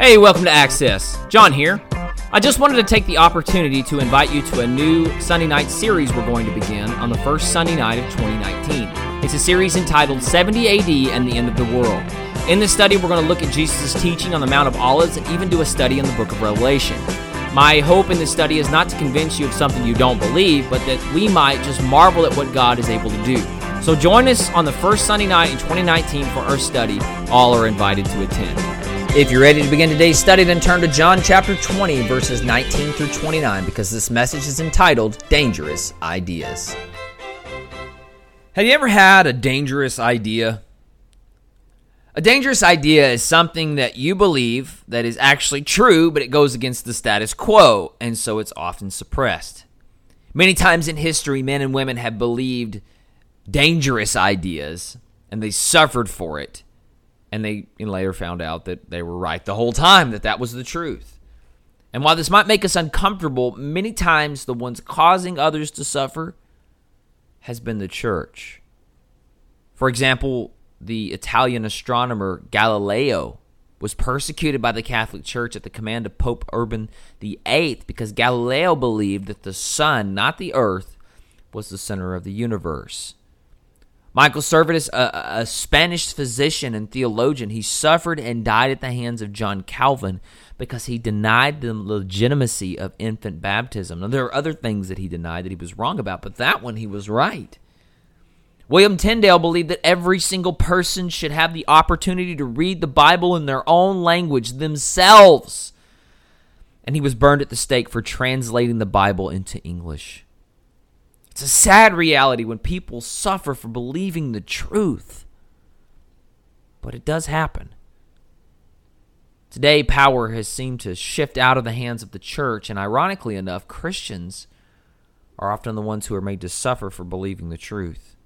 Hey, welcome to Access. John here. I just wanted to take the opportunity to invite you to a new Sunday night series we're going to begin on the first Sunday night of 2019. It's a series entitled 70 AD and the End of the World. In this study, we're going to look at Jesus' teaching on the Mount of Olives and even do a study in the book of Revelation. My hope in this study is not to convince you of something you don't believe, but that we might just marvel at what God is able to do. So join us on the first Sunday night in 2019 for our study. All are invited to attend. If you're ready to begin today's study, then turn to John chapter 20, verses 19 through 29, because this message is entitled Dangerous Ideas. Have you ever had a dangerous idea? A dangerous idea is something that you believe that is actually true, but it goes against the status quo, and so it's often suppressed. Many times in history, men and women have believed dangerous ideas, and they suffered for it, and they later found out that they were right the whole time, that that was the truth. And while this might make us uncomfortable, many times the ones causing others to suffer has been the church. For example, the Italian astronomer Galileo was persecuted by the Catholic Church at the command of Pope Urban VIII because Galileo believed that the sun, not the earth, was the center of the universe. Michael Servetus, a, a, Spanish physician and theologian, he suffered and died at the hands of John Calvin because he denied the legitimacy of infant baptism. Now, there are other things that he denied that he was wrong about, but that one he was right. William Tyndale believed that every single person should have the opportunity to read the Bible in their own language themselves. And he was burned at the stake for translating the Bible into English. It's a sad reality when people suffer for believing the truth. But it does happen. Today, power has seemed to shift out of the hands of the church, and ironically enough, Christians are often the ones who are made to suffer for believing the truth.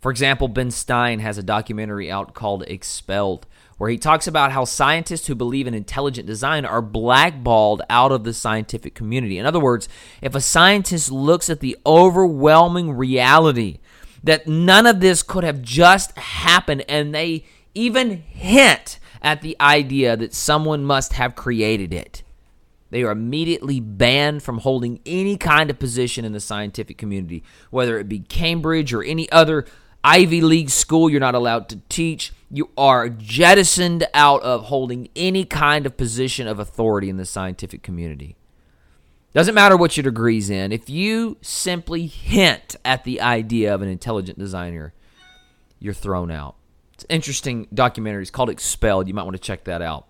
For example, Ben Stein has a documentary out called Expelled, where he talks about how scientists who believe in intelligent design are blackballed out of the scientific community. In other words, if a scientist looks at the overwhelming reality that none of this could have just happened, and they even hint at the idea that someone must have created it, they are immediately banned from holding any kind of position in the scientific community, whether it be Cambridge or any other Ivy League school you're not allowed to teach. You are jettisoned out of holding any kind of position of authority in the scientific community. Doesn't matter what your degree's in. If you simply hint at the idea of an intelligent designer, you're thrown out. It's interesting documentary. It's called Expelled. You might want to check that out.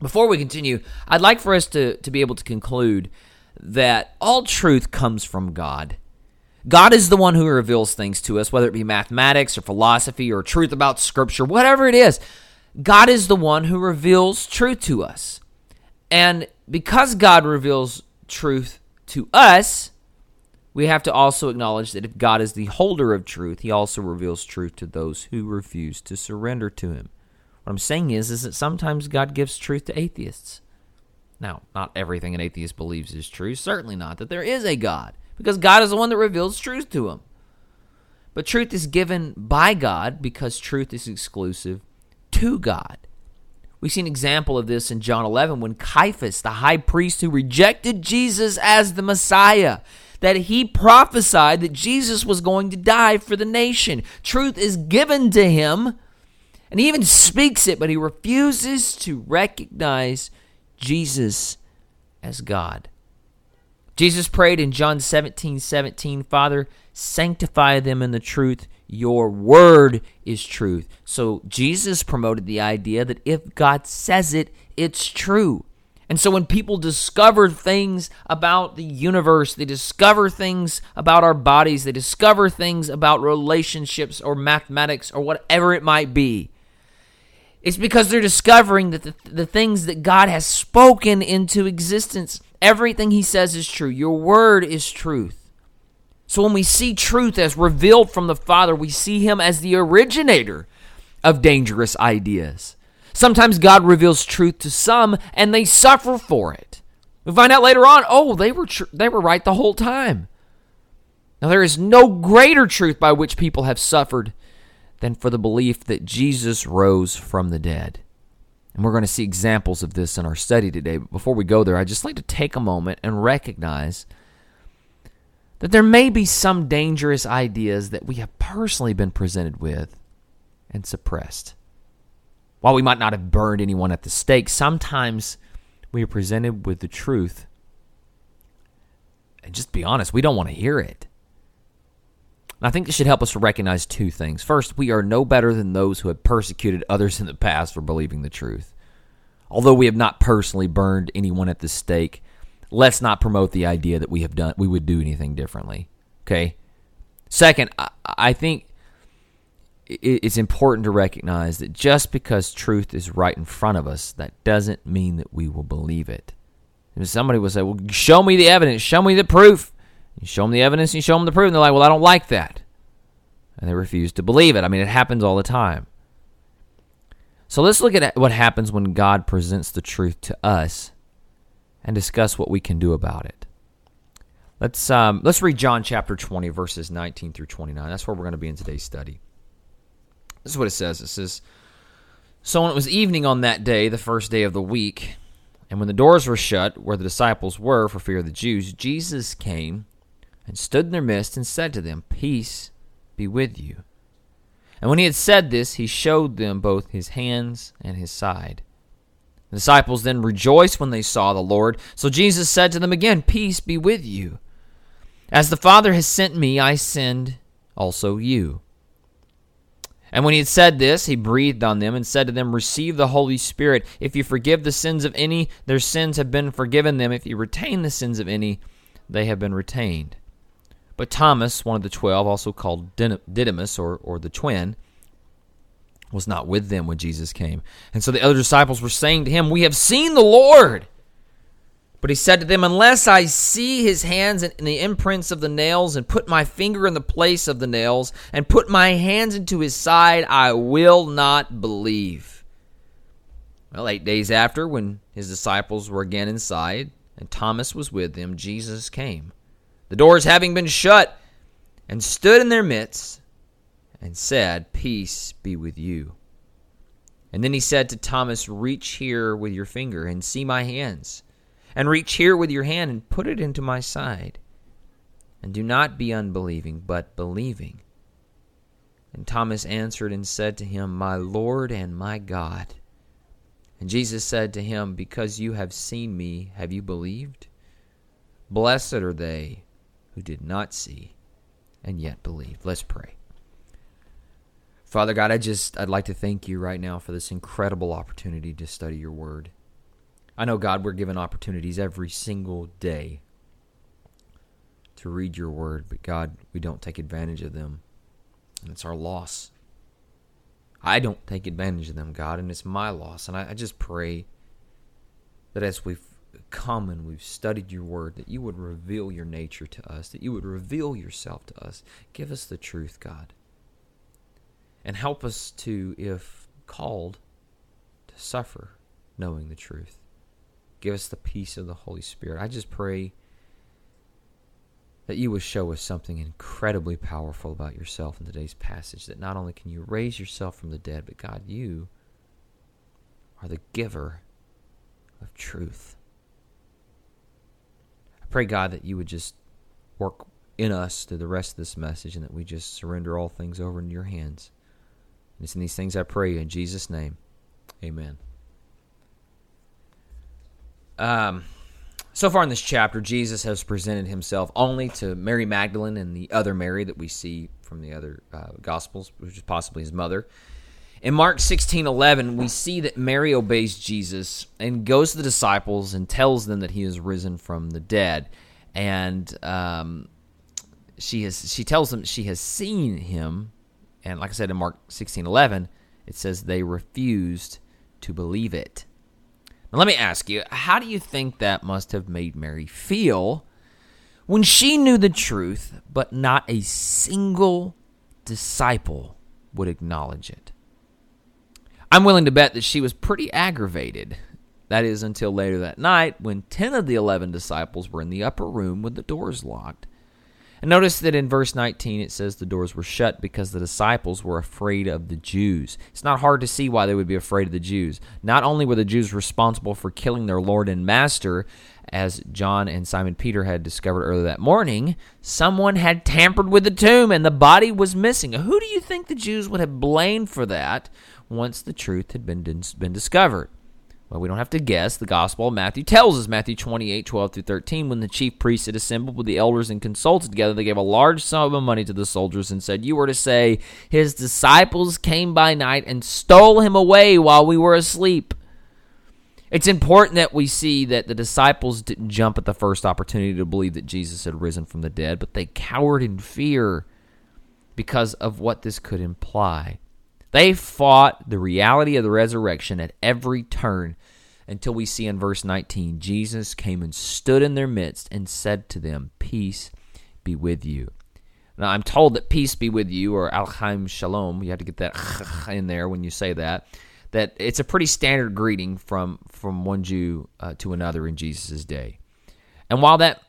Before we continue, I'd like for us to, to be able to conclude that all truth comes from God. God is the one who reveals things to us, whether it be mathematics or philosophy or truth about scripture, whatever it is. God is the one who reveals truth to us. And because God reveals truth to us, we have to also acknowledge that if God is the holder of truth, he also reveals truth to those who refuse to surrender to him. What I'm saying is is that sometimes God gives truth to atheists. Now, not everything an atheist believes is true, certainly not that there is a God because God is the one that reveals truth to him. But truth is given by God because truth is exclusive to God. We see an example of this in John 11 when Caiaphas, the high priest who rejected Jesus as the Messiah, that he prophesied that Jesus was going to die for the nation. Truth is given to him, and he even speaks it, but he refuses to recognize Jesus as God. Jesus prayed in John 17 17, Father, sanctify them in the truth. Your word is truth. So Jesus promoted the idea that if God says it, it's true. And so when people discover things about the universe, they discover things about our bodies, they discover things about relationships or mathematics or whatever it might be, it's because they're discovering that the, the things that God has spoken into existence Everything he says is true. Your word is truth. So when we see truth as revealed from the Father, we see him as the originator of dangerous ideas. Sometimes God reveals truth to some and they suffer for it. We find out later on, oh, they were tr- they were right the whole time. Now there is no greater truth by which people have suffered than for the belief that Jesus rose from the dead. And we're going to see examples of this in our study today. But before we go there, I'd just like to take a moment and recognize that there may be some dangerous ideas that we have personally been presented with and suppressed. While we might not have burned anyone at the stake, sometimes we are presented with the truth. And just be honest, we don't want to hear it. And I think this should help us to recognize two things. First, we are no better than those who have persecuted others in the past for believing the truth. Although we have not personally burned anyone at the stake, let's not promote the idea that we have done we would do anything differently. Okay. Second, I, I think it's important to recognize that just because truth is right in front of us, that doesn't mean that we will believe it. And somebody will say, "Well, show me the evidence, show me the proof." You show them the evidence, you show them the proof, and they're like, "Well, I don't like that," and they refuse to believe it. I mean, it happens all the time. So let's look at what happens when God presents the truth to us, and discuss what we can do about it. Let's um, let's read John chapter twenty, verses nineteen through twenty nine. That's where we're going to be in today's study. This is what it says. It says, So when it was evening on that day, the first day of the week, and when the doors were shut where the disciples were for fear of the Jews, Jesus came and stood in their midst and said to them, Peace be with you. And when he had said this, he showed them both his hands and his side. The disciples then rejoiced when they saw the Lord. So Jesus said to them again, Peace be with you. As the Father has sent me, I send also you. And when he had said this, he breathed on them and said to them, Receive the Holy Spirit. If you forgive the sins of any, their sins have been forgiven them. If you retain the sins of any, they have been retained. But Thomas, one of the twelve, also called Didymus, or, or the twin, was not with them when Jesus came. And so the other disciples were saying to him, We have seen the Lord. But he said to them, Unless I see his hands in the imprints of the nails, and put my finger in the place of the nails, and put my hands into his side, I will not believe. Well, eight days after, when his disciples were again inside, and Thomas was with them, Jesus came, the doors having been shut, and stood in their midst, and said, Peace be with you. And then he said to Thomas, Reach here with your finger, and see my hands and reach here with your hand and put it into my side. And do not be unbelieving, but believing. And Thomas answered and said to him, My Lord and my God. And Jesus said to him, Because you have seen me, have you believed? Blessed are they who did not see and yet believed. Let's pray. Father God, I just I'd like to thank you right now for this incredible opportunity to study your word. I know, God, we're given opportunities every single day to read your word, but God, we don't take advantage of them. And it's our loss. I don't take advantage of them, God, and it's my loss. And I, I just pray that as we've come and we've studied your word, that you would reveal your nature to us, that you would reveal yourself to us. Give us the truth, God. And help us to, if called, to suffer knowing the truth. Give us the peace of the Holy Spirit. I just pray that you would show us something incredibly powerful about yourself in today's passage. That not only can you raise yourself from the dead, but God, you are the giver of truth. Pray, God, that you would just work in us through the rest of this message and that we just surrender all things over into your hands. And it's in these things I pray you in Jesus' name. Amen. Um, so far in this chapter, Jesus has presented himself only to Mary Magdalene and the other Mary that we see from the other uh, Gospels, which is possibly his mother. In Mark 16 11, we see that Mary obeys Jesus and goes to the disciples and tells them that he is risen from the dead. And um, she, has, she tells them she has seen him. And like I said in Mark 16 11, it says they refused to believe it. Now, let me ask you, how do you think that must have made Mary feel when she knew the truth, but not a single disciple would acknowledge it? I'm willing to bet that she was pretty aggravated. That is until later that night when 10 of the 11 disciples were in the upper room with the doors locked. And notice that in verse 19 it says the doors were shut because the disciples were afraid of the Jews. It's not hard to see why they would be afraid of the Jews. Not only were the Jews responsible for killing their Lord and Master, as John and Simon Peter had discovered earlier that morning, someone had tampered with the tomb and the body was missing. Who do you think the Jews would have blamed for that once the truth had been, been discovered? Well, we don't have to guess. The Gospel of Matthew tells us, Matthew 28, 12 through 13, when the chief priests had assembled with the elders and consulted together, they gave a large sum of money to the soldiers and said, You were to say, His disciples came by night and stole him away while we were asleep. It's important that we see that the disciples didn't jump at the first opportunity to believe that Jesus had risen from the dead, but they cowered in fear because of what this could imply. They fought the reality of the resurrection at every turn until we see in verse 19 Jesus came and stood in their midst and said to them, Peace be with you. Now, I'm told that peace be with you, or Aleichem Shalom. You have to get that in there when you say that. That it's a pretty standard greeting from from one Jew uh, to another in Jesus' day. And while that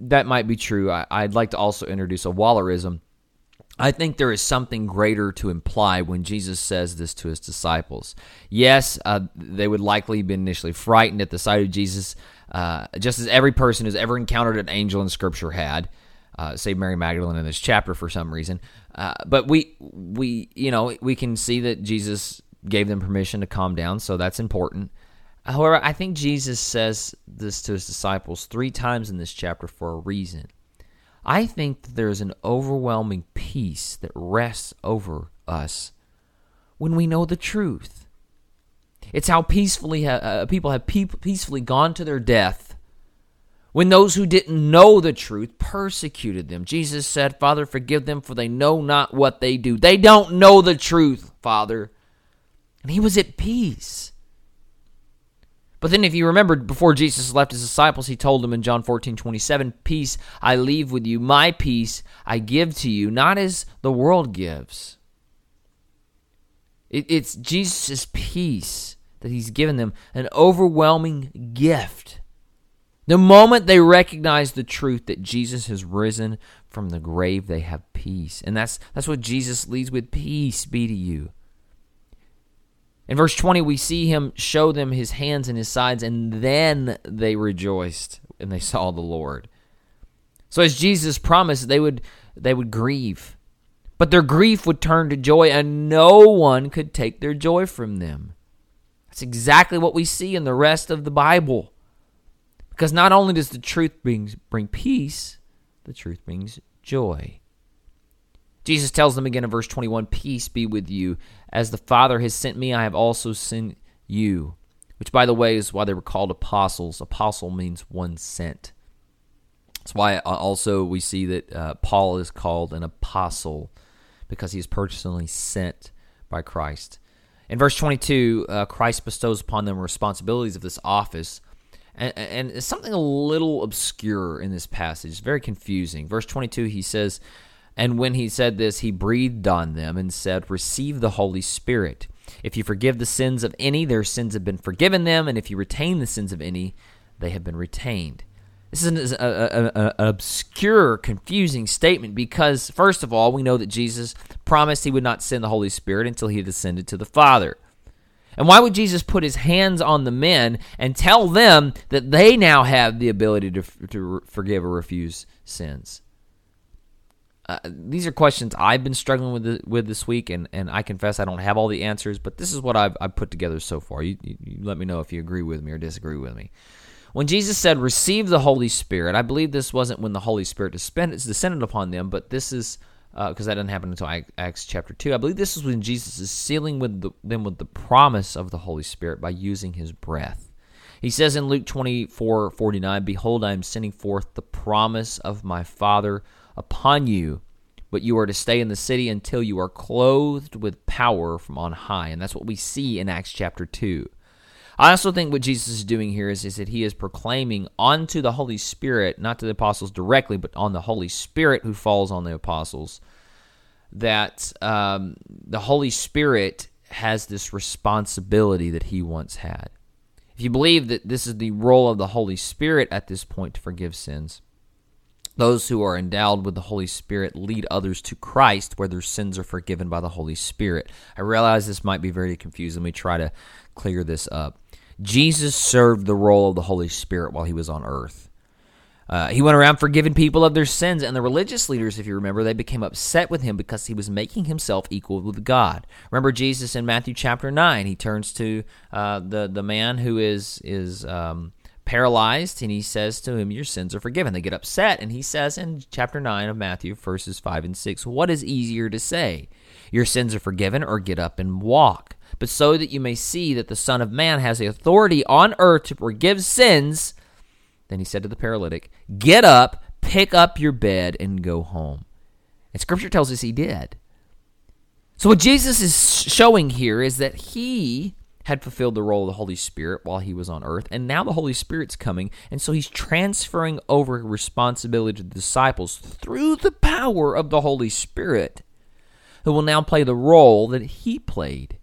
that might be true, I, would like to also introduce a Wallerism I think there is something greater to imply when Jesus says this to his disciples. Yes, uh, they would likely be initially frightened at the sight of Jesus, uh, just as every person who's ever encountered an angel in Scripture had. Uh, save Mary Magdalene in this chapter for some reason. Uh, but we, we, you know, we can see that Jesus gave them permission to calm down, so that's important. However, I think Jesus says this to his disciples three times in this chapter for a reason. I think that there is an overwhelming peace that rests over us when we know the truth. It's how peacefully uh, people have pe- peacefully gone to their death when those who didn't know the truth persecuted them. Jesus said, Father, forgive them, for they know not what they do. They don't know the truth, Father. And he was at peace. But then, if you remember, before Jesus left his disciples, he told them in John 14 27, Peace I leave with you, my peace I give to you, not as the world gives. It, it's Jesus' peace that he's given them, an overwhelming gift. The moment they recognize the truth that Jesus has risen from the grave, they have peace. And that's, that's what Jesus leads with peace be to you. In verse 20, we see him show them his hands and his sides, and then they rejoiced and they saw the Lord. So as Jesus promised, they would they would grieve. But their grief would turn to joy, and no one could take their joy from them. That's exactly what we see in the rest of the Bible. Because not only does the truth bring, bring peace, the truth brings joy. Jesus tells them again in verse 21 Peace be with you. As the Father has sent me, I have also sent you. Which, by the way, is why they were called apostles. Apostle means one sent. That's why uh, also we see that uh, Paul is called an apostle because he is personally sent by Christ. In verse 22, uh, Christ bestows upon them responsibilities of this office. And, and it's something a little obscure in this passage. It's very confusing. Verse 22, he says, and when he said this, he breathed on them and said, Receive the Holy Spirit. If you forgive the sins of any, their sins have been forgiven them, and if you retain the sins of any, they have been retained. This is an, obscure, confusing statement because, first of all, we know that Jesus promised he would not send the Holy Spirit until he descended to the Father. And why would Jesus put his hands on the men and tell them that they now have the ability to, to forgive or refuse sins? Uh, these are questions I've been struggling with the, with this week, and, and I confess I don't have all the answers, but this is what I've, I've put together so far. You, you, you let me know if you agree with me or disagree with me. When Jesus said, Receive the Holy Spirit, I believe this wasn't when the Holy Spirit descended upon them, but this is because uh, that didn't happen until Acts chapter 2. I believe this is when Jesus is sealing with the, them with the promise of the Holy Spirit by using his breath. He says in Luke 24 49, Behold, I am sending forth the promise of my Father upon you, but you are to stay in the city until you are clothed with power from on high. And that's what we see in Acts chapter 2. I also think what Jesus is doing here is, is that he is proclaiming onto the Holy Spirit, not to the apostles directly, but on the Holy Spirit who falls on the apostles, that um, the Holy Spirit has this responsibility that he once had. If you believe that this is the role of the Holy Spirit at this point to forgive sins, Those who are endowed with the Holy Spirit lead others to Christ where their sins are forgiven by the Holy Spirit. I realize this might be very confusing. Let me try to clear this up. Jesus served the role of the Holy Spirit while he was on earth. Uh, he went around forgiving people of their sins, and the religious leaders, if you remember, they became upset with him because he was making himself equal with God. Remember Jesus in Matthew chapter nine? He turns to uh, the the man who is is um, paralyzed, and he says to him, "Your sins are forgiven." They get upset, and he says in chapter nine of Matthew, verses five and six, "What is easier to say, your sins are forgiven, or get up and walk?" But so that you may see that the Son of Man has the authority on earth to forgive sins then he said to the paralytic, Get up, pick up your bed, and go home. And scripture tells us he did. So, what Jesus is showing here is that he had fulfilled the role of the Holy Spirit while he was on earth, and now the Holy Spirit's coming, and so he's transferring over responsibility to the disciples through the power of the Holy Spirit, who will now play the role that he played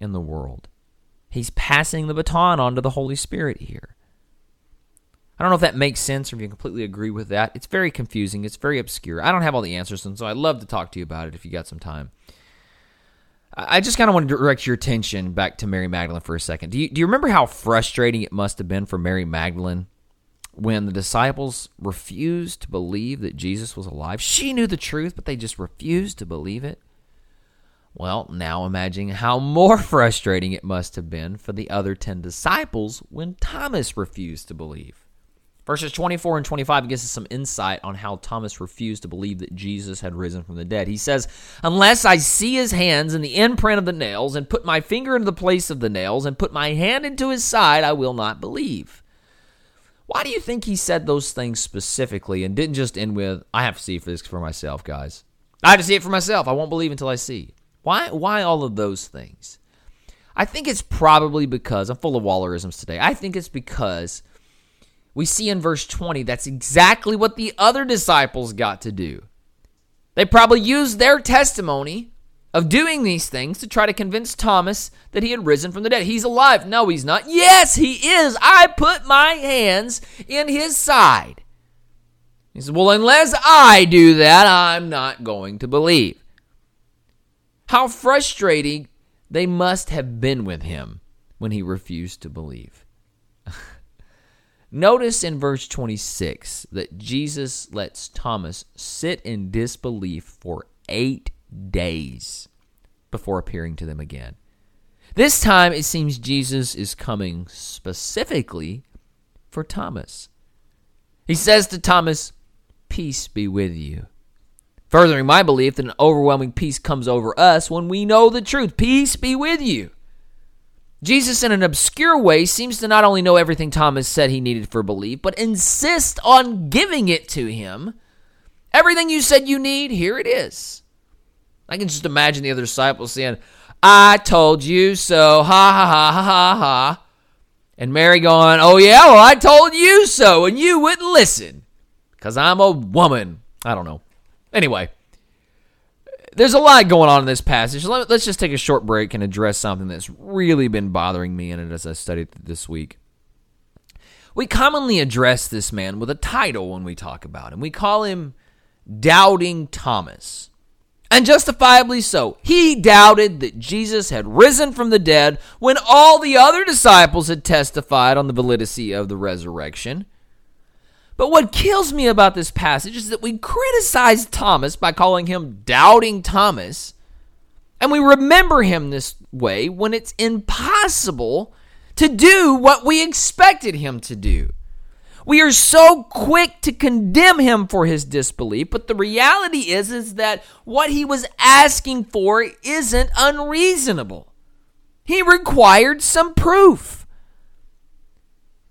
in the world. He's passing the baton on to the Holy Spirit here. I don't know if that makes sense or if you completely agree with that. It's very confusing. It's very obscure. I don't have all the answers, and so I'd love to talk to you about it if you got some time. I just kind of want to direct your attention back to Mary Magdalene for a second. Do you, do you remember how frustrating it must have been for Mary Magdalene when the disciples refused to believe that Jesus was alive? She knew the truth, but they just refused to believe it. Well, now imagine how more frustrating it must have been for the other 10 disciples when Thomas refused to believe. Verses 24 and 25 gives us some insight on how Thomas refused to believe that Jesus had risen from the dead. He says, Unless I see his hands and the imprint of the nails, and put my finger into the place of the nails, and put my hand into his side, I will not believe. Why do you think he said those things specifically and didn't just end with, I have to see this for myself, guys? I have to see it for myself. I won't believe until I see. Why, why all of those things? I think it's probably because, I'm full of Wallerisms today. I think it's because we see in verse 20 that's exactly what the other disciples got to do. They probably used their testimony of doing these things to try to convince Thomas that he had risen from the dead. He's alive. No, he's not. Yes, he is. I put my hands in his side. He says, Well, unless I do that, I'm not going to believe. How frustrating they must have been with him when he refused to believe. Notice in verse 26 that Jesus lets Thomas sit in disbelief for eight days before appearing to them again. This time, it seems Jesus is coming specifically for Thomas. He says to Thomas, Peace be with you. Furthering my belief that an overwhelming peace comes over us when we know the truth. Peace be with you. Jesus, in an obscure way, seems to not only know everything Thomas said he needed for belief, but insist on giving it to him. Everything you said you need, here it is. I can just imagine the other disciples saying, I told you so, ha ha ha ha ha ha. And Mary going, Oh, yeah, well, I told you so, and you wouldn't listen because I'm a woman. I don't know. Anyway there's a lot going on in this passage. Let's just take a short break and address something that's really been bothering me it as I studied this week. We commonly address this man with a title when we talk about him. We call him Doubting Thomas. And justifiably so. He doubted that Jesus had risen from the dead when all the other disciples had testified on the validity of the resurrection. But what kills me about this passage is that we criticize Thomas by calling him Doubting Thomas, and we remember him this way when it's impossible to do what we expected him to do. We are so quick to condemn him for his disbelief, but the reality is is that what he was asking for isn't unreasonable. He required some proof.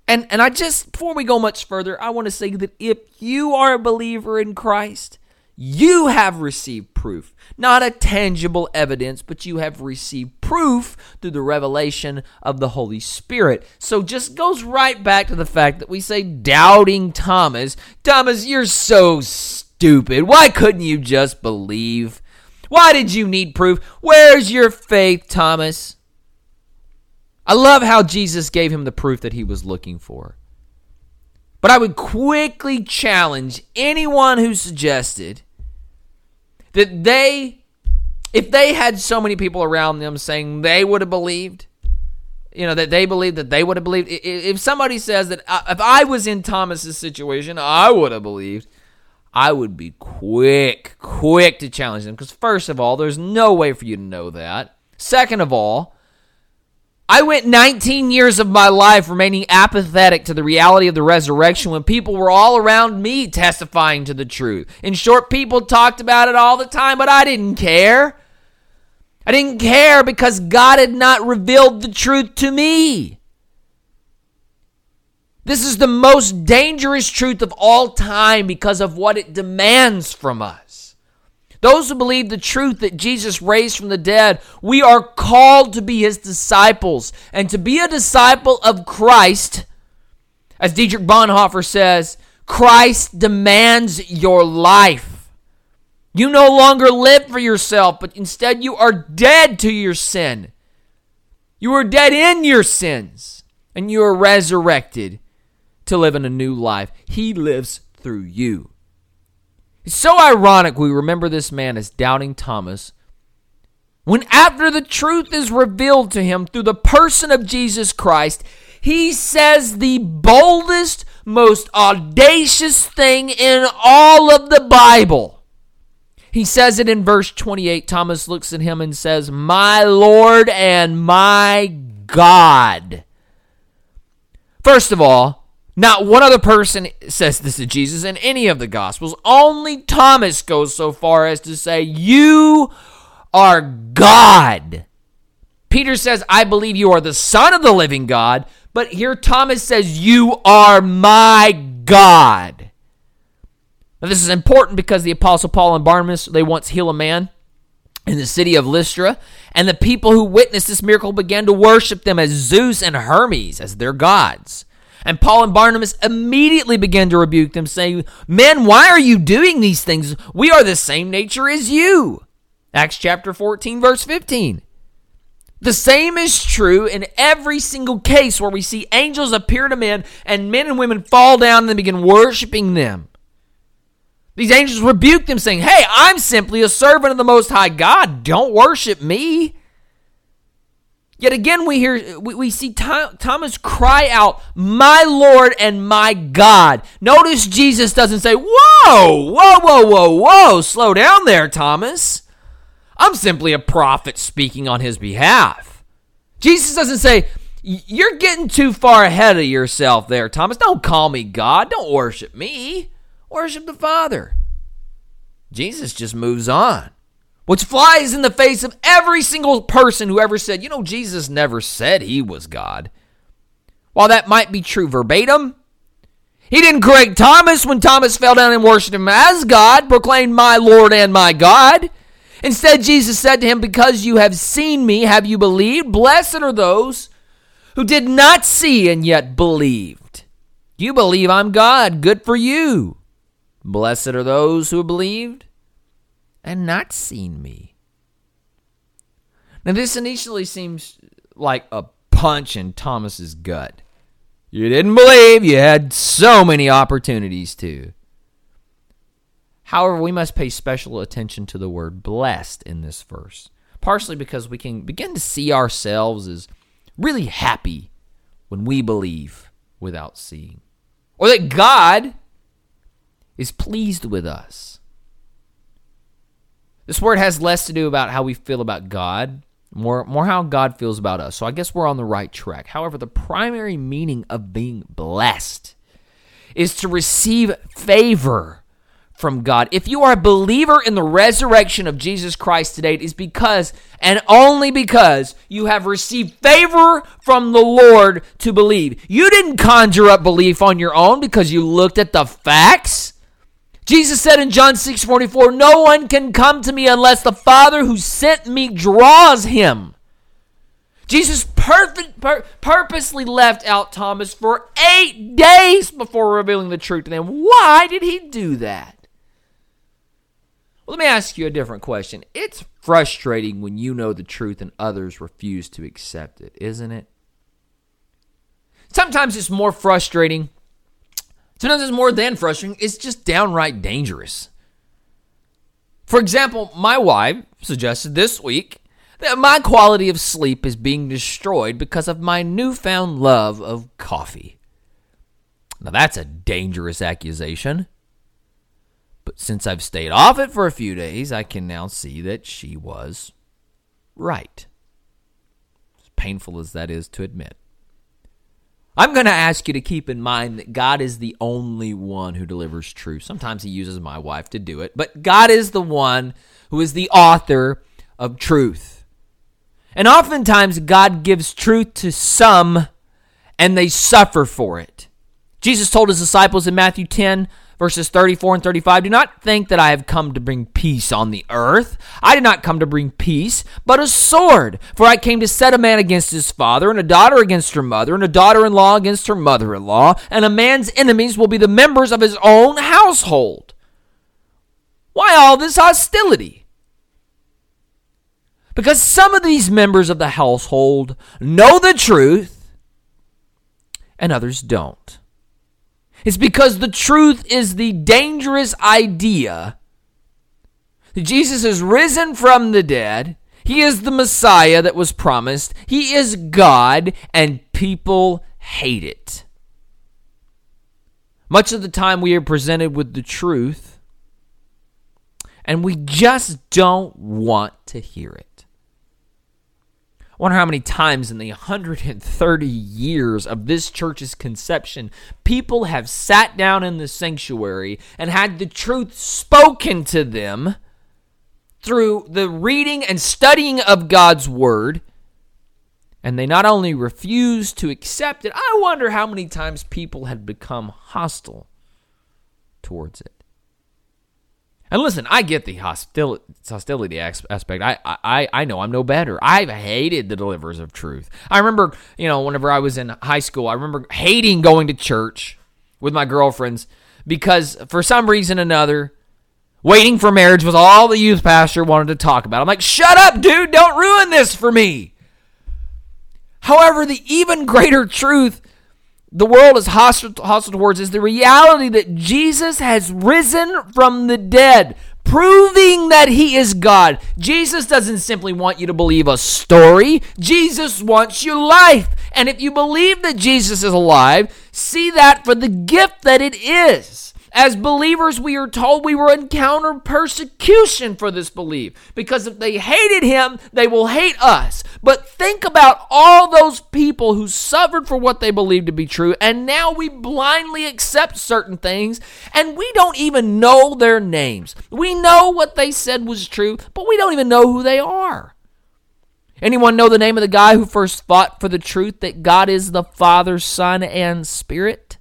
And and I just before we go much further, I want to say that if you are a believer in Christ, you have received proof. Not a tangible evidence, but you have received proof through the revelation of the Holy Spirit. So just goes right back to the fact that we say doubting Thomas. Thomas, you're so stupid. Why couldn't you just believe? Why did you need proof? Where's your faith, Thomas? I love how Jesus gave him the proof that he was looking for. But I would quickly challenge anyone who suggested that they, if they had so many people around them saying they would have believed, you know, that they believed that they would have believed. If somebody says that uh, if I was in Thomas's situation, I would have believed, I would be quick, quick to challenge them. Because, first of all, there's no way for you to know that. Second of all, I went 19 years of my life remaining apathetic to the reality of the resurrection when people were all around me testifying to the truth. In short, people talked about it all the time, but I didn't care. I didn't care because God had not revealed the truth to me. This is the most dangerous truth of all time because of what it demands from us. Those who believe the truth that Jesus raised from the dead, we are called to be his disciples. And to be a disciple of Christ, as Dietrich Bonhoeffer says, Christ demands your life. You no longer live for yourself, but instead you are dead to your sin. You are dead in your sins, and you are resurrected to live in a new life. He lives through you. It's so ironic we remember this man as doubting Thomas when, after the truth is revealed to him through the person of Jesus Christ, he says the boldest, most audacious thing in all of the Bible. He says it in verse 28. Thomas looks at him and says, My Lord and my God. First of all, not one other person says this to Jesus in any of the Gospels. Only Thomas goes so far as to say, You are God. Peter says, I believe you are the Son of the living God. But here Thomas says, You are my God. Now, this is important because the Apostle Paul and Barnabas, they once heal a man in the city of Lystra, and the people who witnessed this miracle began to worship them as Zeus and Hermes, as their gods. And Paul and Barnabas immediately began to rebuke them, saying, Men, why are you doing these things? We are the same nature as you. Acts chapter 14, verse 15. The same is true in every single case where we see angels appear to men and men and women fall down and begin worshiping them. These angels rebuke them, saying, Hey, I'm simply a servant of the Most High God. Don't worship me. Yet again, we hear we, we see Thomas cry out, "My Lord and my God." Notice Jesus doesn't say, "Whoa, whoa, whoa, whoa, whoa, slow down there, Thomas." I'm simply a prophet speaking on his behalf. Jesus doesn't say, "You're getting too far ahead of yourself there, Thomas. Don't call me God. Don't worship me. Worship the Father." Jesus just moves on which flies in the face of every single person who ever said, you know, Jesus never said he was God. While that might be true verbatim, he didn't correct Thomas when Thomas fell down and worshiped him as God, proclaimed, My Lord and my God. Instead, Jesus said to him, Because you have seen me, have you believed? Blessed are those who did not see and yet believed. You believe I'm God. Good for you. Blessed are those who believed and not seen me. Now, this initially seems like a punch in Thomas's gut. You didn't believe, you had so many opportunities to. However, we must pay special attention to the word blessed in this verse, partially because we can begin to see ourselves as really happy when we believe without seeing, or that God is pleased with us. This word has less to do about how we feel about God, more more how God feels about us. So I guess we're on the right track. However, the primary meaning of being blessed is to receive favor from God. If you are a believer in the resurrection of Jesus Christ today, it is because and only because you have received favor from the Lord to believe. You didn't conjure up belief on your own because you looked at the facts. Jesus said in John 6 44, No one can come to me unless the Father who sent me draws him. Jesus perfect, pur- purposely left out Thomas for eight days before revealing the truth to them. Why did he do that? Well, let me ask you a different question. It's frustrating when you know the truth and others refuse to accept it, isn't it? Sometimes it's more frustrating Sometimes it's more than frustrating, it's just downright dangerous. For example, my wife suggested this week that my quality of sleep is being destroyed because of my newfound love of coffee. Now, that's a dangerous accusation. But since I've stayed off it for a few days, I can now see that she was right. As painful as that is to admit. I'm going to ask you to keep in mind that God is the only one who delivers truth. Sometimes He uses my wife to do it, but God is the one who is the author of truth. And oftentimes, God gives truth to some and they suffer for it. Jesus told his disciples in Matthew 10 verses 34 and 35 Do not think that I have come to bring peace on the earth. I did not come to bring peace, but a sword. For I came to set a man against his father, and a daughter against her mother, and a daughter in law against her mother in law, and a man's enemies will be the members of his own household. Why all this hostility? Because some of these members of the household know the truth, and others don't. It's because the truth is the dangerous idea that Jesus is risen from the dead. He is the Messiah that was promised. He is God, and people hate it. Much of the time, we are presented with the truth, and we just don't want to hear it wonder how many times in the 130 years of this church's conception, people have sat down in the sanctuary and had the truth spoken to them through the reading and studying of God's Word. And they not only refused to accept it, I wonder how many times people had become hostile towards it. And listen, I get the hostility, aspect. I, I, I know I'm no better. I've hated the deliverers of truth. I remember, you know, whenever I was in high school, I remember hating going to church with my girlfriends because for some reason or another, waiting for marriage was all the youth pastor wanted to talk about. I'm like, shut up, dude, don't ruin this for me. However, the even greater truth the world is hostile, hostile towards is the reality that Jesus has risen from the dead, proving that he is God. Jesus doesn't simply want you to believe a story, Jesus wants your life. And if you believe that Jesus is alive, see that for the gift that it is. As believers, we are told we will encounter persecution for this belief because if they hated him, they will hate us. But think about all those people who suffered for what they believed to be true, and now we blindly accept certain things and we don't even know their names. We know what they said was true, but we don't even know who they are. Anyone know the name of the guy who first fought for the truth that God is the Father, Son, and Spirit?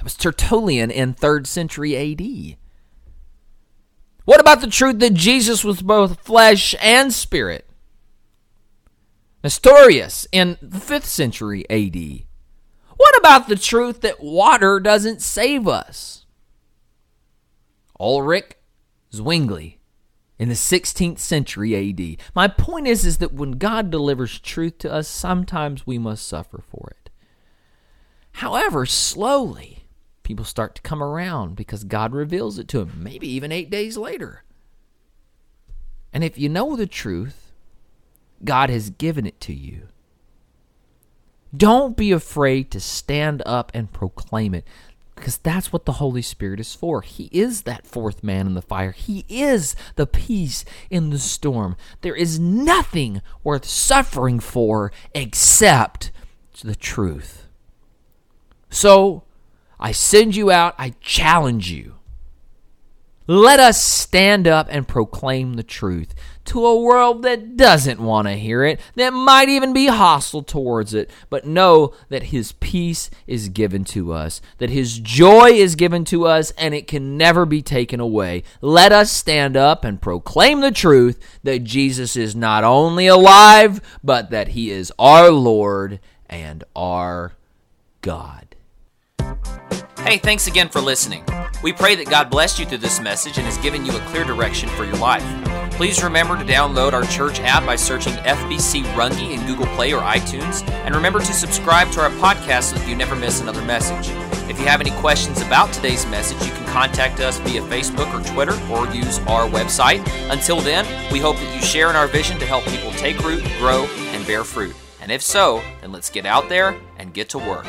That was Tertullian in 3rd century AD. What about the truth that Jesus was both flesh and spirit? Nestorius in the 5th century AD. What about the truth that water doesn't save us? Ulrich Zwingli in the 16th century AD. My point is is that when God delivers truth to us, sometimes we must suffer for it. However, slowly people start to come around because God reveals it to them, maybe even eight days later. And if you know the truth, God has given it to you. Don't be afraid to stand up and proclaim it because that's what the Holy Spirit is for. He is that fourth man in the fire, He is the peace in the storm. There is nothing worth suffering for except the truth. So, I send you out, I challenge you. Let us stand up and proclaim the truth to a world that doesn't want to hear it, that might even be hostile towards it, but know that His peace is given to us, that His joy is given to us, and it can never be taken away. Let us stand up and proclaim the truth that Jesus is not only alive, but that He is our Lord and our God. Hey, thanks again for listening. We pray that God blessed you through this message and has given you a clear direction for your life. Please remember to download our church app by searching FBC Runge in Google Play or iTunes, and remember to subscribe to our podcast so that you never miss another message. If you have any questions about today's message, you can contact us via Facebook or Twitter or use our website. Until then, we hope that you share in our vision to help people take root, grow, and bear fruit. And if so, then let's get out there and get to work.